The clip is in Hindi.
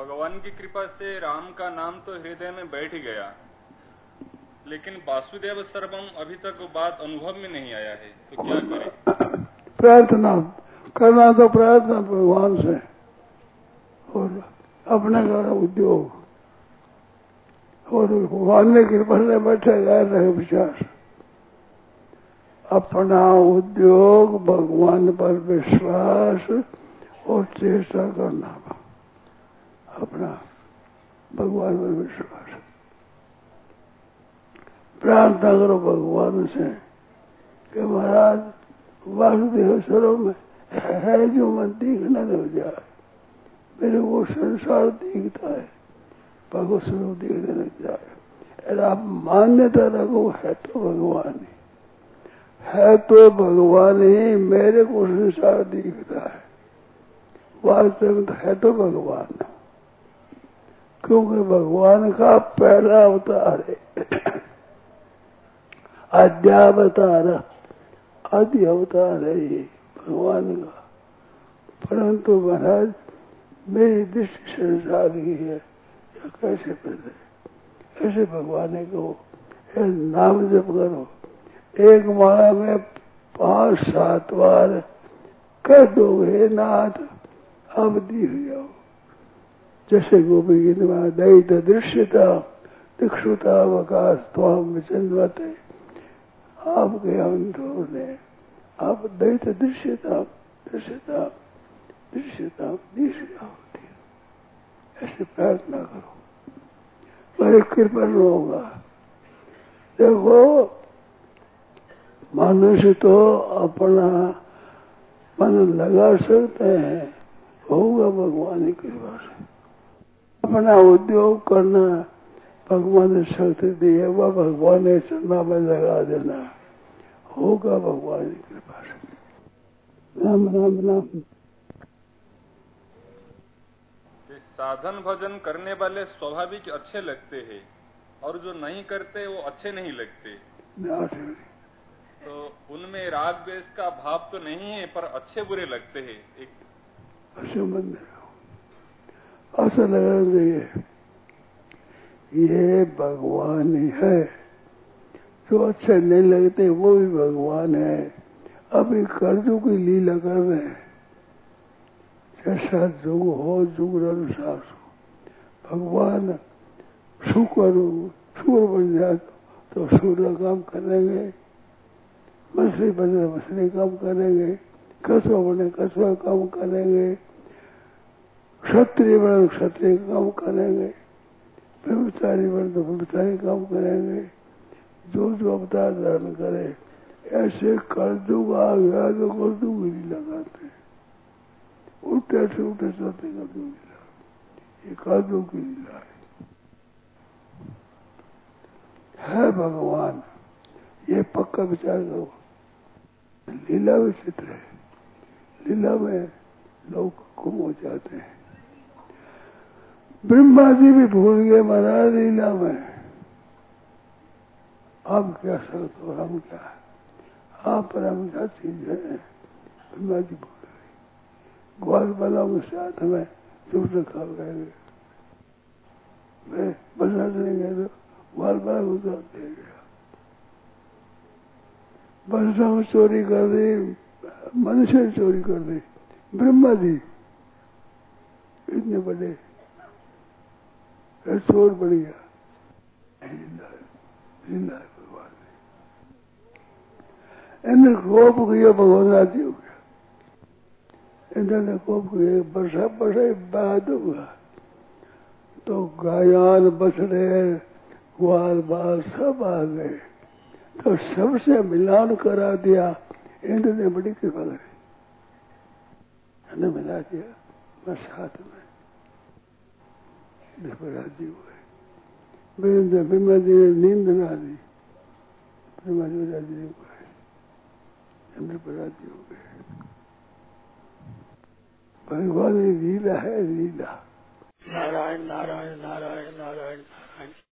भगवान की कृपा से राम का नाम तो हृदय में बैठ गया, लेकिन वासुदेव सर्वम अभी तक वो बात अनुभव में नहीं आया है तो क्या करें? प्रार्थना, करना तो प्रार्थना भगवान से, और अपने का उद्योग, और भगवान ने कृपा से बैठे गए रहे विचार। अपना उद्योग भगवान पर विश्वास और चेष्टा करना। अपना भगवान पर विश्वास। प्रार्थना करो भगवान से कि महाराज वासुदेव स्वरूप में है जो मन दिखना हो जाए। मेरे को संसार दिखता है भगवत स्वरूप दिखने लग जाए। अरे आप मान्यता रखो, है तो भगवान ही। है तो भगवान ही, मेरे को संसार दिखता है। वास्तव में तो है तो भगवान। क्योंकि भगवान का पहला अवतार है। अध्यावतार आदि अवतार है ये भगवान का। परंतु महाराज, मेरी दृष्टि संसार की है, या कैसे पैदा ऐसे भगवान ने कहो नाम जप करो। एक माला में पाँच सात बार कह दो, हे नाथ अब दी हो। जाओ जैसे गोपी गीत में दैत दृश्यता, दिक्षुता अवकाश स्वाम चंद्रते आपके अंधों ने आप दैत दृश्यता दृश्यता दृश्यता दृश्यता होती है ऐसे प्रार्थना करो। बड़े कृपा होगा देखो, मनुष्य तो अपना मन लगा सकते हैं। होगा भगवान की कृपा से। अपना उद्योग करना भगवान ने शक्ति दी है वह भगवान ने चंदा में लगा देना होगा भगवान की कृपा से। राम राम राम। साधन भजन करने वाले स्वाभाविक अच्छे लगते हैं और जो नहीं करते वो अच्छे नहीं लगते। तो उनमें राग द्वेष का भाव तो नहीं है पर अच्छे बुरे लगते हैं। एक अच्छे ऐसा लगना चाहिए ये भगवान ही। जो अच्छे नहीं लगते, वो भी भगवान है। अभी कर्जों की लीला कर रहे हैं? जैसा जुग हो, जुग अनुसार। भगवान शुक्र शुक्र बन जाए तो सूर्य काम करेंगे। मछली बने मछली काम करेंगे। कछुआ बने कछुआ काम करेंगे। क्षत्रिय बने क्षत्रिय काम करेंगे ब्रह्मचारी तो ब्रह्मचारी काम करेंगे। जो जो अवतार धारण करे, ऐसे कर्जुग आ गया तो कर्जुग ही लगाते उल्टे से उल्टे चलते कर दूँगी ये कर्जुग की लीला है। है भगवान, ये पक्का विचार करो। लीला विचित्र है लीला में लोग गुम हो जाते हैं। ब्रह्मा जी भी भूल गए, महाराज, लीला में। हम क्या सकते हो हम क्या? आप पर हम क्या चीज़ है? ब्रह्मा जी भूल गए। ग्वाल वाला के साथ में चुप रखा गए मैं बना देंगे तो ग्वाल वाला को दे गया वर्षा में चोरी कर दी, मनुष्य चोरी कर दी। ब्रह्मा जी इतने बड़े चोर बढ़िया। ज़िंदा है। भगवान ने कोप किया भगवान राज़ी हो गया। इन्होंने कोप किया वर्षा वर्षा बाद हुआ तो गायान बछड़े ग्वाल, बाल सब आ गए। तो सबसे मिलान करा दिया। इंद्र ने बड़ी कृपा करी। मिला दिया। मैं साथ में। राज़ी हुए ब्रह्मा जी ने नींद ना दी ब्रह्मा जी राज़ी हुए इंद्र पर राज़ी हो गए। भगवान लीला है, लीला। नारायण नारायण नारायण नारायण नारायण।